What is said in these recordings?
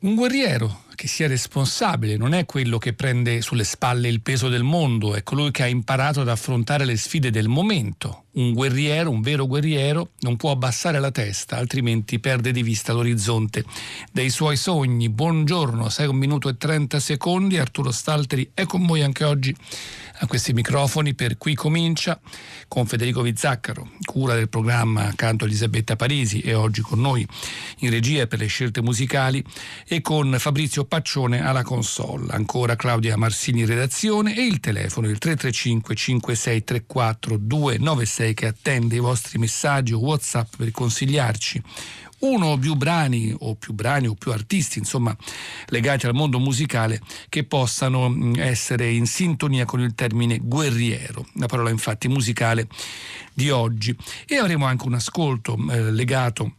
Un guerriero che sia responsabile, non è quello che prende sulle spalle il peso del mondo, è colui che ha imparato ad affrontare le sfide del momento. Un guerriero, un vero guerriero, non può abbassare la testa, altrimenti perde di vista l'orizzonte dei suoi sogni. Buongiorno, 6 un minuto e 30 secondi, Arturo Stalteri è con voi anche oggi a questi microfoni. Per Qui Comincia con Federico Vizzaccaro, cura del programma Canto Elisabetta Parisi e oggi con noi in regia per le scelte musicali e con Fabrizio Paccione alla console, ancora Claudia Marsini in redazione e il telefono il 335 5634 296 che attende i vostri messaggi o Whatsapp per consigliarci uno o più brani o più brani o più artisti, insomma, legati al mondo musicale che possano mm, essere in sintonia con il termine guerriero, la parola infatti musicale di oggi. E avremo anche un ascolto eh, legato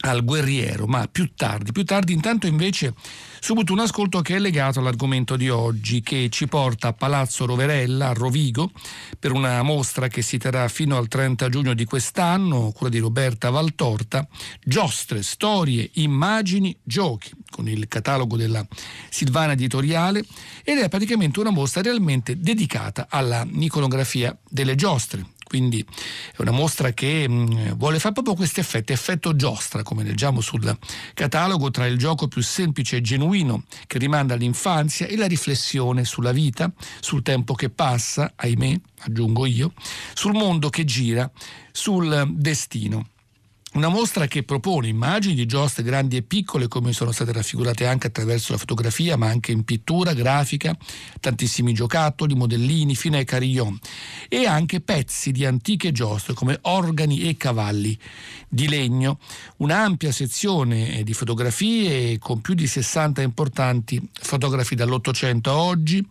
al guerriero, ma più tardi. Più tardi intanto invece subito un ascolto che è legato all'argomento di oggi che ci porta a Palazzo Roverella a Rovigo per una mostra che si terrà fino al 30 giugno di quest'anno, quella di Roberta Valtorta, giostre, storie, immagini, giochi, con il catalogo della Silvana Editoriale ed è praticamente una mostra realmente dedicata alla iconografia delle giostre, quindi è una mostra che mh, mm, vuole fare proprio questo effetto, effetto giostra, come leggiamo sul catalogo, tra il gioco più semplice e genuino che rimanda all'infanzia e la riflessione sulla vita, sul tempo che passa, ahimè, aggiungo io, sul mondo che gira, sul destino. Una mostra che propone immagini di giostre grandi e piccole come sono state raffigurate anche attraverso la fotografia ma anche in pittura, grafica, tantissimi giocattoli, modellini fino ai carillon e anche pezzi di antiche giostre come organi e cavalli di legno. Un'ampia sezione di fotografie con più di 60 importanti fotografi dall'Ottocento a oggi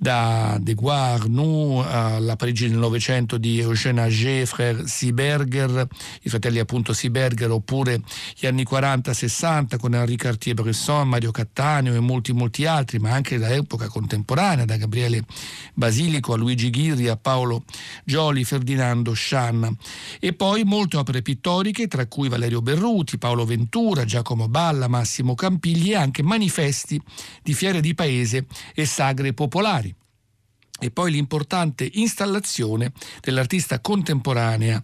da Deguar, Nou, alla Parigi del Novecento di Eugène Ager, Frère Sieberger, i fratelli appunto Sieberger, oppure gli anni 40-60 con Henri Cartier-Bresson, Mario Cattaneo e molti molti altri, ma anche dall'epoca contemporanea, da Gabriele Basilico a Luigi Ghirri a Paolo Gioli, Ferdinando Scianna. E poi molte opere pittoriche, tra cui Valerio Berruti, Paolo Ventura, Giacomo Balla, Massimo Campigli e anche manifesti di fiere di paese e sagre popolari e poi l'importante installazione dell'artista contemporanea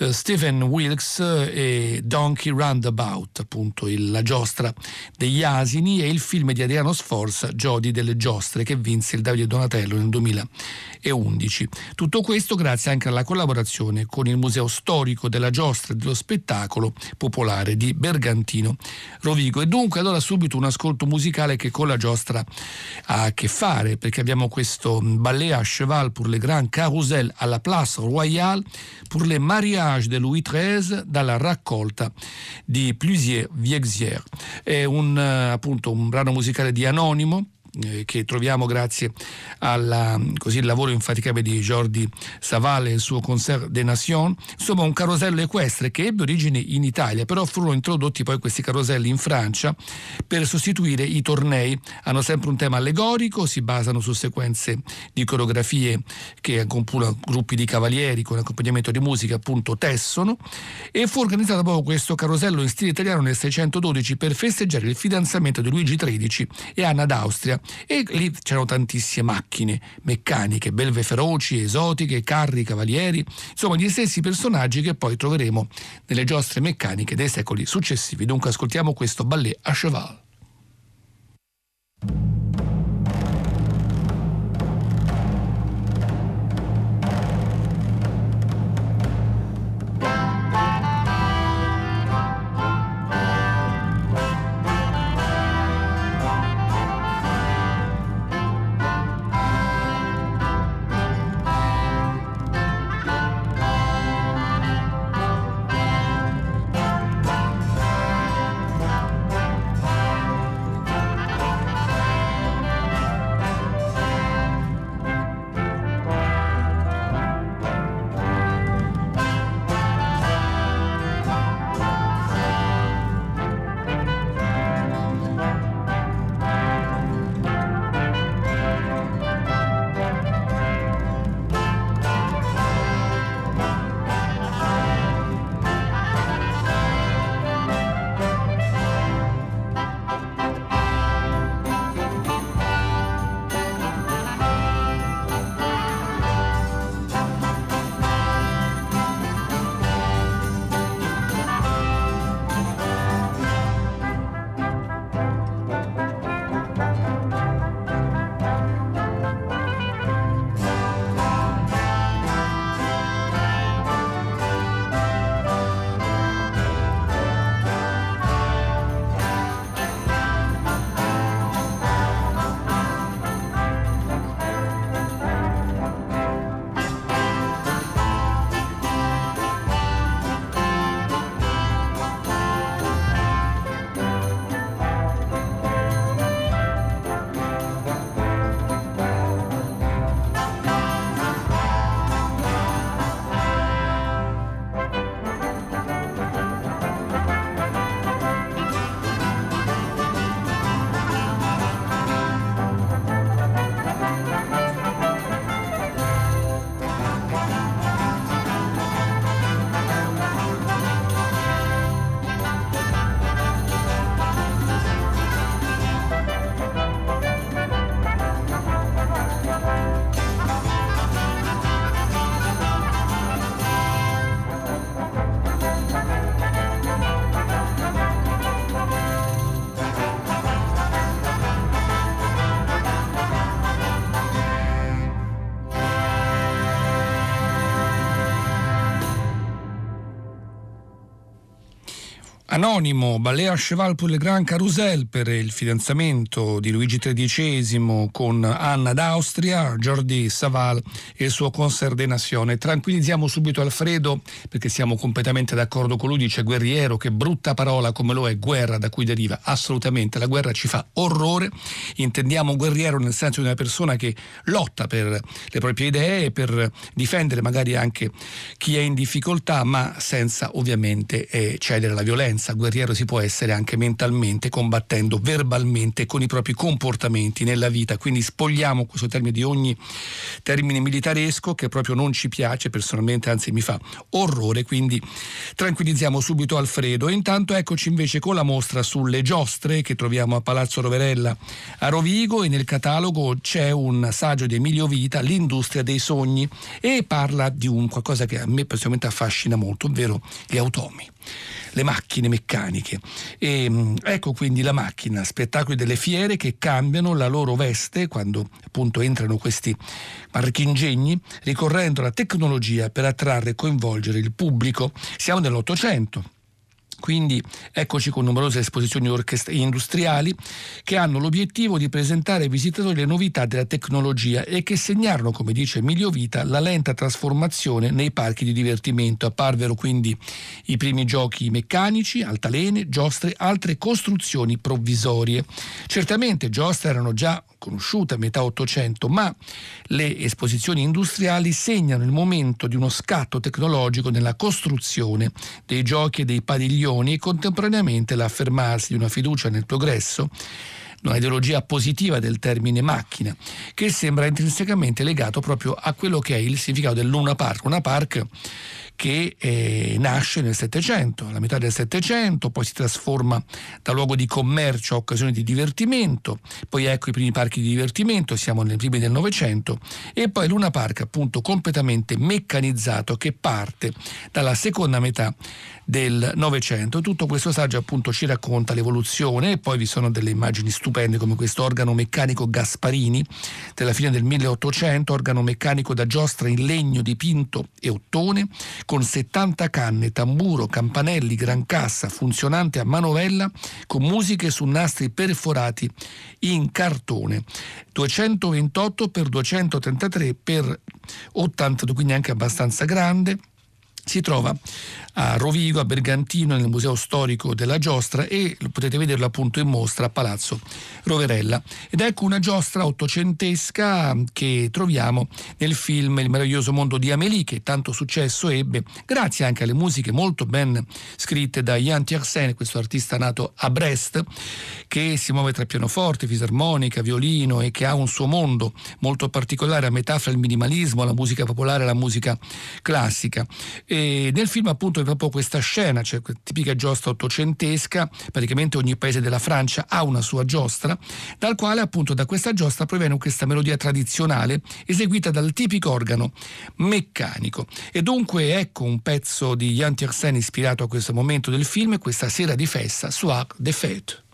eh, Stephen Wilkes e Donkey Roundabout, appunto la giostra degli asini e il film di Adriano Sforza, Jodi delle giostre, che vinse il Davide Donatello nel 2011. Tutto questo grazie anche alla collaborazione con il Museo Storico della Giostra e dello Spettacolo Popolare di Bergantino Rovigo. E dunque allora subito un ascolto musicale che con la giostra ha a che fare, perché abbiamo questo ballet a cheval pour le grands carousel à la Place Royale pour les mariages Voyage de Louis XIII dalla raccolta di Plusieurs Viexières. È un, eh, appunto, un brano musicale di Anonimo eh, che troviamo grazie al lavoro infaticabile di Jordi Savale e il suo Concert des Nations, insomma un carosello equestre che ebbe origine in Italia, però furono introdotti poi questi caroselli in Francia per sostituire i tornei, hanno sempre un tema allegorico, si basano su sequenze di coreografie che compongono gruppi di cavalieri con accompagnamento di musica appunto tessono. E fu organizzato proprio questo carosello in stile italiano nel 612 per festeggiare il fidanzamento di Luigi XIII e Anna d'Austria e lì c'erano tantissime macchine meccaniche, belve feroci, esotiche, carri, cavalieri, insomma gli stessi personaggi che poi troveremo nelle giostre meccaniche dei secoli successivi. Dunque ascoltiamo questo ballet a cheval. Anonimo, Balea Cheval pour le Grand Carousel per il fidanzamento di Luigi XIII con Anna d'Austria, Jordi Saval e il suo concert de Nazione. Tranquillizziamo subito Alfredo perché siamo completamente d'accordo con lui, dice guerriero, che brutta parola come lo è guerra da cui deriva. Assolutamente, la guerra ci fa orrore. Intendiamo guerriero nel senso di una persona che lotta per le proprie idee, per difendere magari anche chi è in difficoltà, ma senza ovviamente eh, cedere alla violenza violenza, guerriero si può essere anche mentalmente, combattendo verbalmente con i propri comportamenti nella vita. Quindi spogliamo questo termine di ogni termine militaresco che proprio non ci piace personalmente, anzi mi fa orrore. Quindi tranquillizziamo subito Alfredo. Intanto eccoci invece con la mostra sulle giostre che troviamo a Palazzo Roverella a Rovigo e nel catalogo c'è un saggio di Emilio Vita, L'industria dei sogni, e parla di un qualcosa che a me personalmente affascina molto, ovvero gli automi le macchine meccaniche. E, mm, ecco quindi la macchina, spettacoli delle fiere che cambiano la loro veste quando appunto entrano questi marchingegni, ricorrendo alla tecnologia per attrarre e coinvolgere il pubblico. Siamo nell'Ottocento quindi eccoci con numerose esposizioni industriali che hanno l'obiettivo di presentare ai visitatori le novità della tecnologia e che segnarono, come dice Emilio Vita, la lenta trasformazione nei parchi di divertimento. Apparvero quindi i primi giochi meccanici, altalene, giostre, altre costruzioni provvisorie. Certamente giostre erano già conosciute a metà Ottocento, ma le esposizioni industriali segnano il momento di uno scatto tecnologico nella costruzione dei giochi e dei padiglioni azioni e contemporaneamente l'affermarsi di una fiducia nel progresso una ideologia positiva del termine macchina, che sembra intrinsecamente legato proprio a quello che è il significato del Luna Park. Una Park che eh, nasce nel Settecento, alla metà del Settecento, poi si trasforma da luogo di commercio a occasione di divertimento, poi ecco i primi parchi di divertimento, siamo nei primi del Novecento, e poi Luna Park appunto completamente meccanizzato che parte dalla seconda metà del Novecento. Tutto questo saggio appunto ci racconta l'evoluzione e poi vi sono delle immagini stupende come questo organo meccanico Gasparini della fine del 1800, organo meccanico da giostra in legno dipinto e ottone, con 70 canne, tamburo, campanelli, gran cassa, funzionante a manovella, con musiche su nastri perforati in cartone. 228 x 233 x 82, quindi anche abbastanza grande si trova a Rovigo, a Bergantino, nel Museo Storico della Giostra e potete vederlo appunto in mostra a Palazzo Roverella. Ed ecco una giostra ottocentesca che troviamo nel film Il meraviglioso mondo di Amélie che tanto successo ebbe grazie anche alle musiche molto ben scritte da Jan Tiersen, questo artista nato a Brest che si muove tra pianoforte, fisarmonica, violino e che ha un suo mondo molto particolare a metà fra il minimalismo, la musica popolare e la musica classica. E nel film appunto proprio questa scena, cioè tipica giostra ottocentesca, praticamente ogni paese della Francia ha una sua giostra, dal quale appunto da questa giostra proviene questa melodia tradizionale eseguita dal tipico organo meccanico. E dunque ecco un pezzo di Jan Tiersen ispirato a questo momento del film, questa sera di festa, Soir de Fête.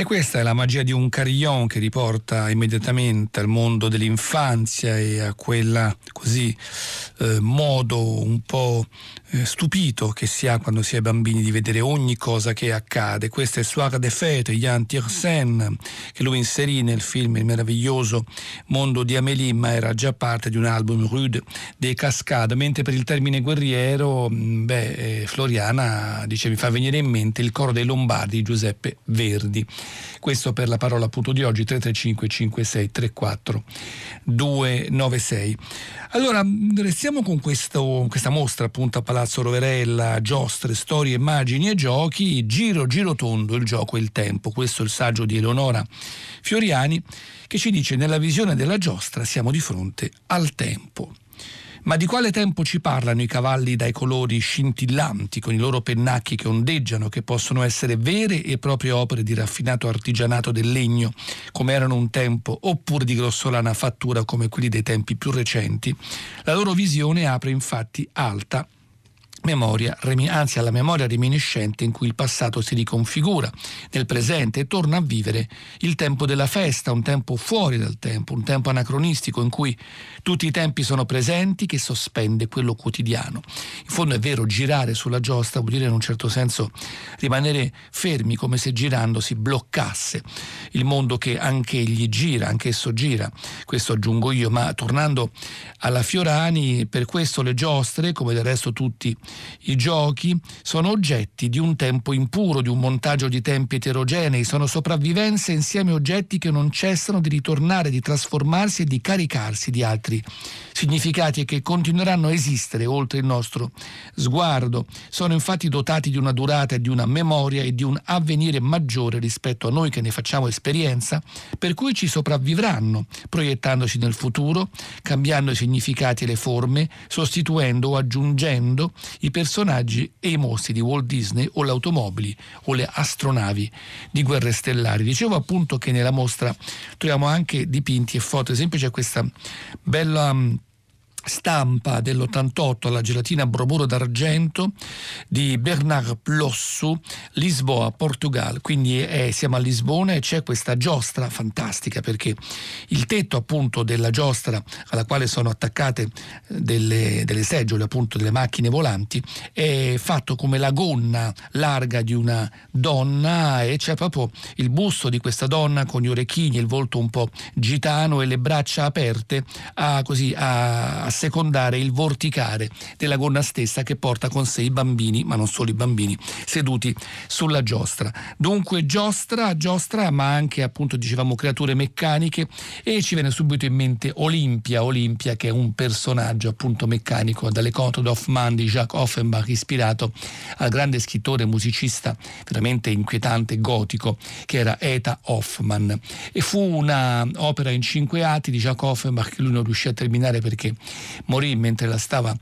E questa è la magia di un carillon che riporta immediatamente al mondo dell'infanzia e a quella così eh, modo un po' eh, stupito che si ha quando si è bambini di vedere ogni cosa che accade. Questo è Soir de Fête, Jan Tiersen, che lui inserì nel film Il meraviglioso mondo di Amélie, ma era già parte di un album Rude des Cascades, mentre per il termine guerriero, mm, beh, eh, Floriana dice mi fa venire in mente il coro dei Lombardi di Giuseppe Verdi. Questo per la parola appunto di oggi 335 56 34 296. Allora, restiamo con questo, questa mostra appunto a Palazzo Roverella, giostre, storie, immagini e giochi, giro, giro tondo, il gioco e il tempo. Questo è il saggio di Eleonora Fioriani che ci dice nella visione della giostra siamo di fronte al tempo. Ma di quale tempo ci parlano i cavalli dai colori scintillanti, con i loro pennacchi che ondeggiano, che possono essere vere e proprie opere di raffinato artigianato del legno, come erano un tempo, oppure di grossolana fattura come quelli dei tempi più recenti? La loro visione apre infatti alta memoria, anzi alla memoria reminiscente in cui il passato si riconfigura nel presente e torna a vivere il tempo della festa, un tempo fuori dal tempo, un tempo anacronistico in cui tutti i tempi sono presenti che sospende quello quotidiano. In fondo è vero, girare sulla giostra vuol dire in un certo senso rimanere fermi come se girando si bloccasse il mondo che anche egli gira, anch'esso gira, questo aggiungo io, ma tornando alla Fiorani, per questo le giostre, come del resto tutti i giochi sono oggetti di un tempo impuro, di un montaggio di tempi eterogenei, sono sopravvivenze insieme oggetti che non cessano di ritornare, di trasformarsi e di caricarsi di altri significati e che continueranno a esistere oltre il nostro sguardo. Sono infatti dotati di una durata e di una memoria e di un avvenire maggiore rispetto a noi che ne facciamo esperienza, per cui ci sopravvivranno, proiettandosi nel futuro, cambiando i significati e le forme, sostituendo o aggiungendo i personaggi e i mostri di Walt Disney o le automobili o le astronavi di guerre stellari. Dicevo appunto che nella mostra troviamo anche dipinti e foto, ad esempio c'è questa bella stampa dell'88 alla gelatina Bromuro d'Argento di Bernard Plossu, Lisboa, Portugal. Quindi è, siamo a Lisbona e c'è questa giostra fantastica perché il tetto appunto della giostra alla quale sono attaccate eh, delle, delle seggiole appunto delle macchine volanti è fatto come la gonna larga di una donna e c'è proprio il busto di questa donna con gli orecchini, il volto un po' gitano e le braccia aperte a, così, a assecondare il vorticare della gonna stessa che porta con sé i bambini, ma non solo i bambini, seduti sulla giostra. Dunque giostra, giostra, ma anche appunto dicevamo creature meccaniche. E ci viene subito in mente Olimpia, Olimpia che è un personaggio appunto meccanico dalle conto d'Hoffmann di Jacques Offenbach ispirato al grande scrittore musicista veramente inquietante gotico che era Eta Hoffmann. E fu una opera in cinque atti di Jacques Offenbach che lui non riuscì a terminare perché morì mentre la stava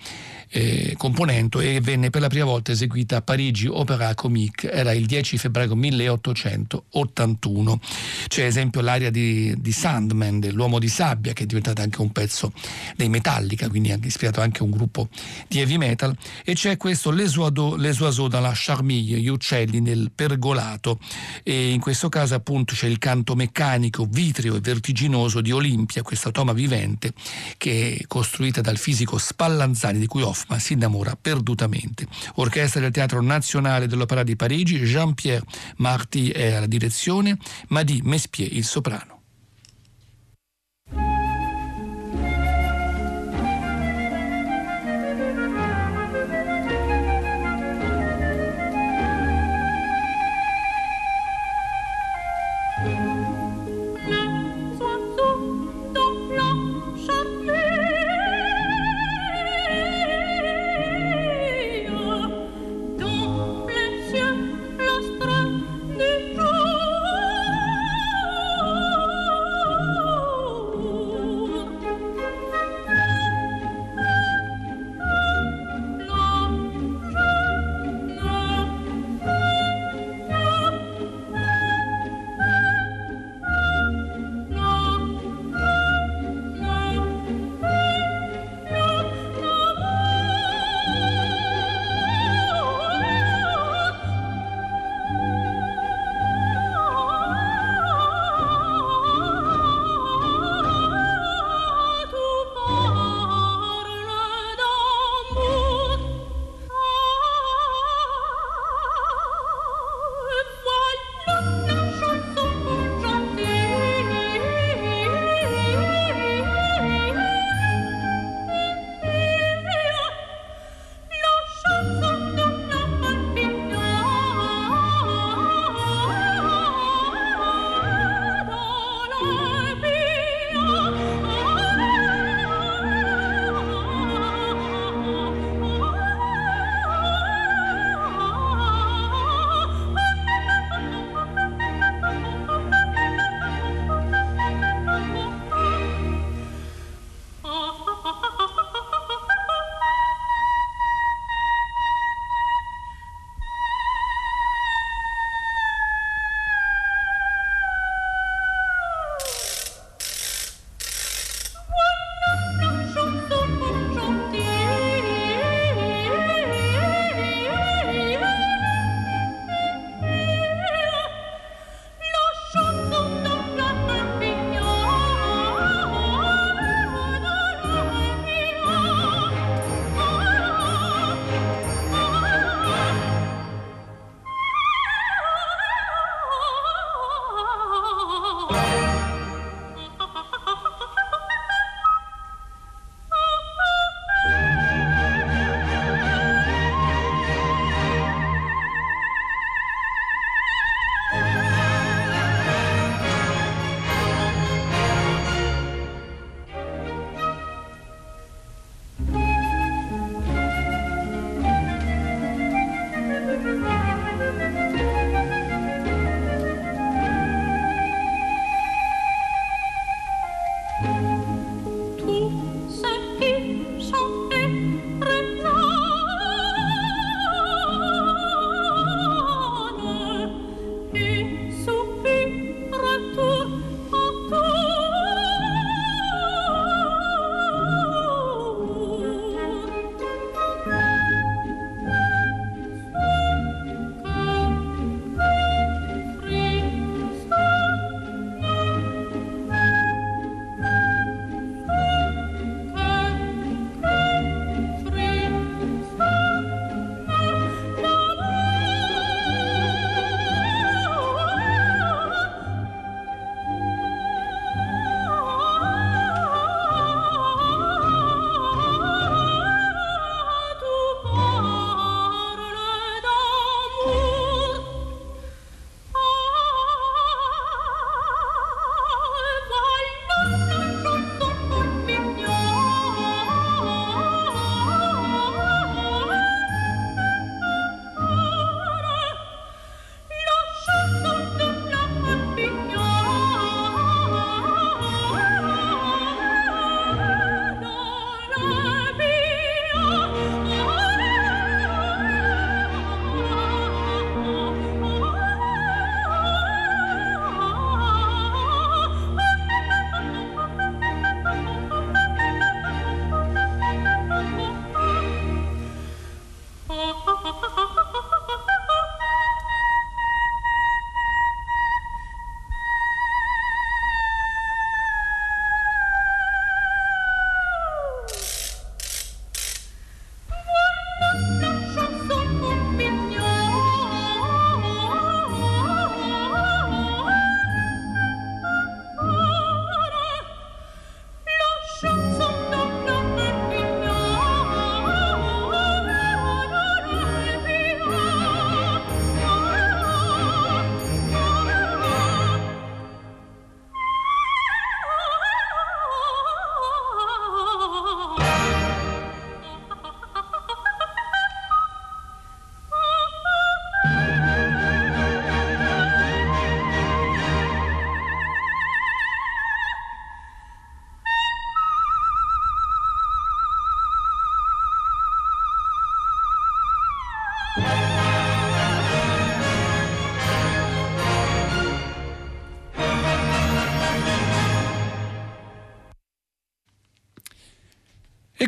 eh, componendo e venne per la prima volta eseguita a Parigi Opera Comique, era il 10 febbraio 1881. C'è esempio l'aria di, di Sandman, dell'uomo di sabbia, che è diventata anche un pezzo dei Metallica, quindi ha ispirato anche un gruppo di heavy metal, e c'è questo Les Oiseaux, dans la Charmille, gli uccelli nel pergolato, e in questo caso appunto c'è il canto meccanico, vitreo e vertiginoso di Olimpia, questa toma vivente che è costruita dal fisico Spallanzani, di cui Hoffman si innamora perdutamente. Orchestra del Teatro Nazionale dell'Opera di Parigi, Jean-Pierre Marty è alla direzione, Madi Mespier il soprano.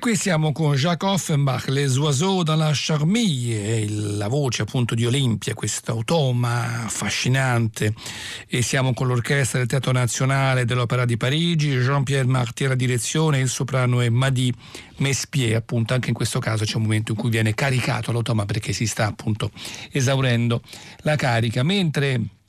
Qui siamo con Jacques Offenbach, Les oiseaux dans la charmille, la voce appunto di Olimpia, questo automa affascinante. E siamo con l'orchestra del Teatro Nazionale dell'Opera di Parigi, Jean-Pierre Marty alla direzione, il soprano è Madi Mespier, appunto anche in questo caso c'è un momento in cui viene caricato l'automa perché si sta appunto esaurendo la carica, mentre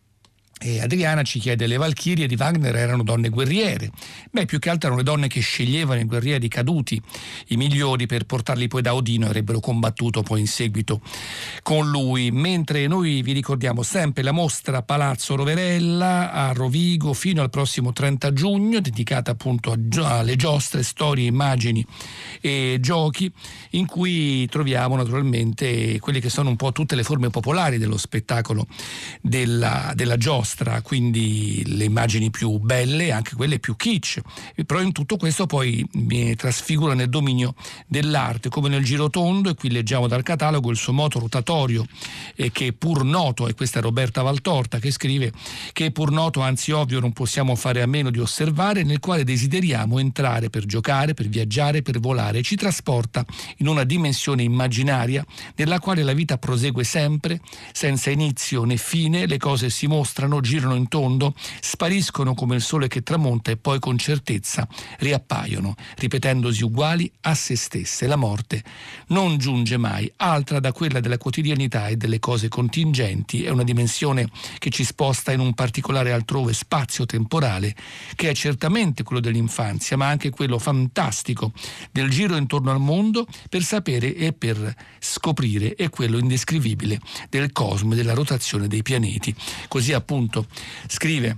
e Adriana ci chiede, le Valchirie di Wagner erano donne guerriere. Beh, più che altro erano le donne che sceglievano i guerrieri caduti, i migliori, per portarli poi da Odino e avrebbero combattuto poi in seguito con lui. Mentre noi vi ricordiamo sempre la mostra Palazzo Roverella a Rovigo fino al prossimo 30 giugno, dedicata appunto alle giostre, storie, immagini e giochi, in cui troviamo naturalmente quelle che sono un po' tutte le forme popolari dello spettacolo della, della giostra mostra quindi le immagini più belle, anche quelle più kitsch, però in tutto questo poi mi trasfigura nel dominio dell'arte, come nel girotondo, e qui leggiamo dal catalogo il suo moto rotatorio, eh, che pur noto, e questa è Roberta Valtorta che scrive, che pur noto, anzi ovvio, non possiamo fare a meno di osservare, nel quale desideriamo entrare per giocare, per viaggiare, per volare, ci trasporta in una dimensione immaginaria nella quale la vita prosegue sempre, senza inizio né fine, le cose si mostrano, girano in tondo, spariscono come il sole che tramonta e poi con certezza riappaiono, ripetendosi uguali a se stesse. La morte non giunge mai, altra da quella della quotidianità e delle cose contingenti, è una dimensione che ci sposta in un particolare altrove spazio-temporale, che è certamente quello dell'infanzia, ma anche quello fantastico del giro intorno al mondo per sapere e per scoprire, e quello indescrivibile del cosmo e della rotazione dei pianeti. Così appunto appunto scrive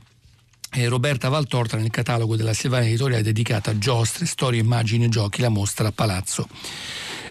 eh, Roberta Valtorta nel catalogo della Silvana Editoriale dedicata a giostre, storie, immagini e giochi, la mostra a Palazzo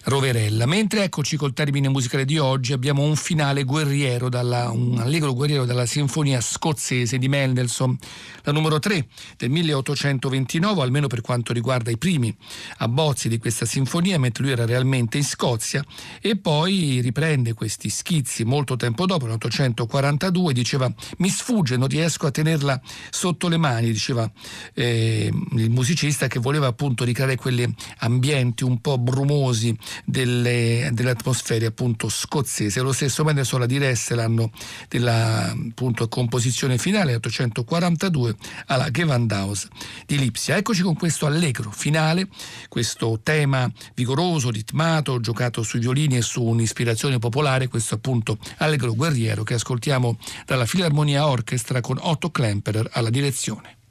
Roverella. Mentre eccoci col termine musicale di oggi abbiamo un finale guerriero, dalla, un allegro guerriero dalla sinfonia scozzese di Mendelssohn, la numero 3 del 1829, almeno per quanto riguarda i primi abbozzi di questa sinfonia, mentre lui era realmente in Scozia, e poi riprende questi schizzi molto tempo dopo, nel 1842, diceva mi sfugge, non riesco a tenerla sotto le mani, diceva eh, il musicista che voleva appunto ricreare quegli ambienti un po' brumosi delle, delle atmosfere appunto scozzese. Lo stesso Mendesola diresse l'anno della appunto, composizione finale, 842, alla Gewandhaus di Lipsia. Eccoci con questo allegro finale, questo tema vigoroso, ritmato, giocato sui violini e su un'ispirazione popolare, questo appunto allegro guerriero che ascoltiamo dalla Filarmonia Orchestra con Otto Klemperer alla direzione.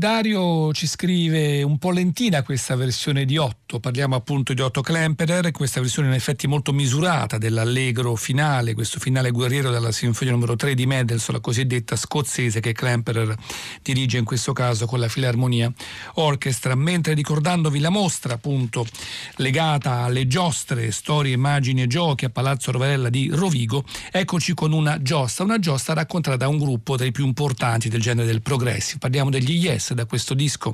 Dario ci scrive un po' lentina questa versione di 8, parliamo appunto di Otto Klemperer, questa versione in effetti molto misurata dell'allegro finale, questo finale guerriero della sinfonia numero 3 di Mendelssohn, la cosiddetta scozzese che Klemperer dirige in questo caso con la Filarmonia Orchestra, mentre ricordandovi la mostra appunto legata alle giostre, storie, immagini e giochi a Palazzo Rovarella di Rovigo, eccoci con una giostra, una giostra raccontata da un gruppo dei più importanti del genere del progressive. Parliamo degli degli Da questo disco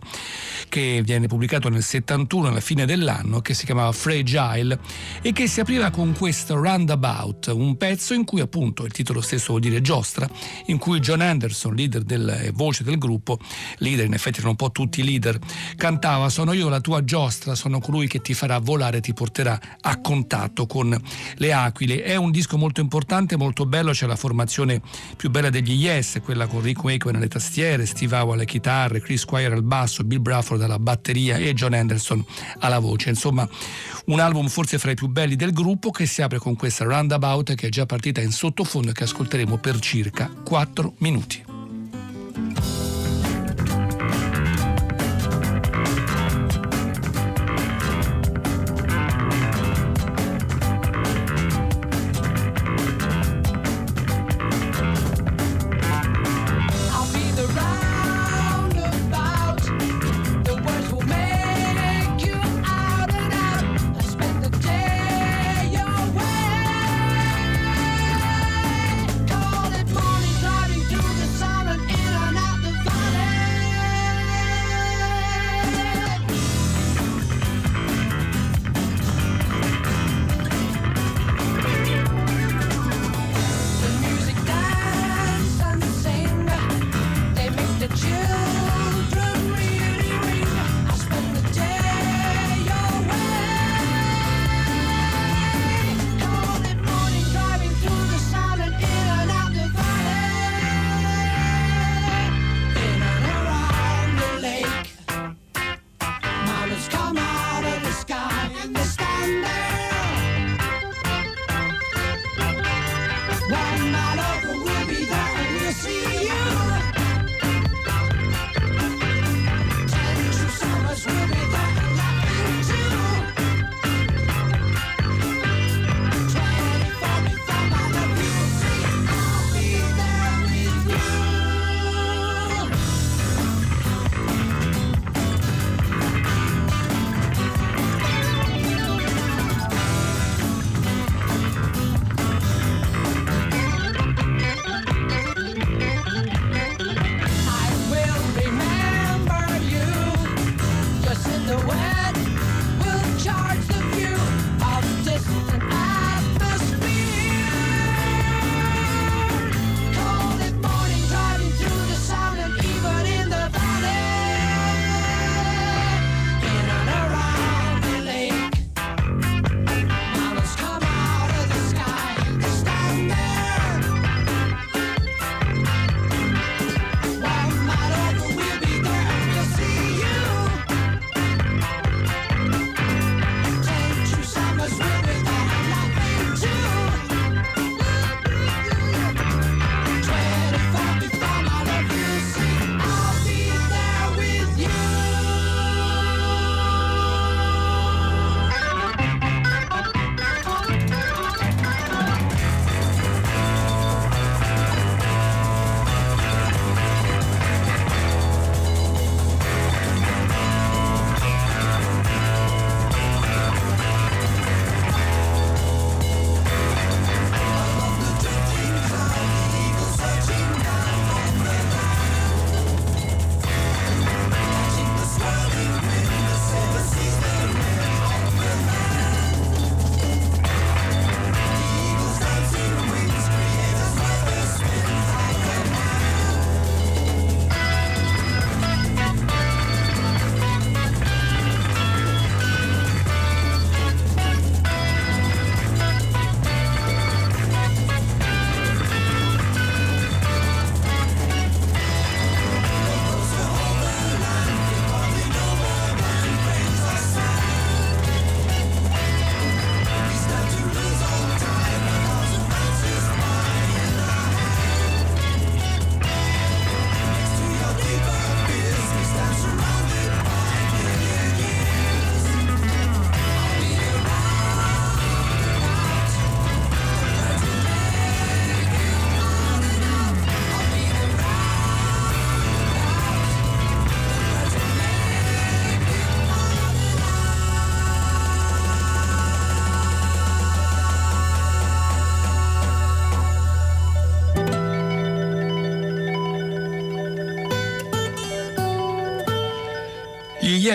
che viene pubblicato nel 71 alla fine dell'anno che si chiamava Fragile e che si apriva con questo Roundabout, un pezzo in cui appunto il titolo stesso vuol dire giostra, in cui John Anderson, leader del eh, voce del gruppo, leader in effetti erano un po' tutti leader, cantava sono io la tua giostra, sono colui che ti farà volare, ti porterà a contatto con le aquile. È un disco molto importante, molto bello, c'è la formazione più bella degli Yes, quella con Rick Wakeman alle tastiere, Steve Howe alle chitarre, Chris Squire al basso, Bill Brafford alla batteria e John Anderson alla voce. Insomma, un album forse fra i più belli del gruppo che si apre con questa Roundabout che è già partita in sottofondo e che ascolteremo per circa 4 minuti.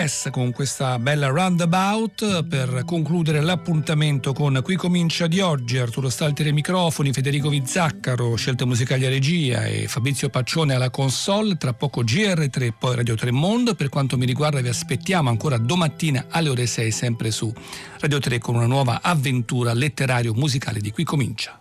Yes con questa bella roundabout per concludere l'appuntamento con Qui comincia di oggi. Arturo Stalteri ai microfoni, Federico Vizzaccaro, scelte musicali a regia e Fabrizio Paccione alla console, tra poco GR3 poi Radio 3 Mondo, per quanto mi riguarda vi aspettiamo ancora domattina alle ore 6 sempre su Radio 3 con una nuova avventura letterario musicale di Qui comincia.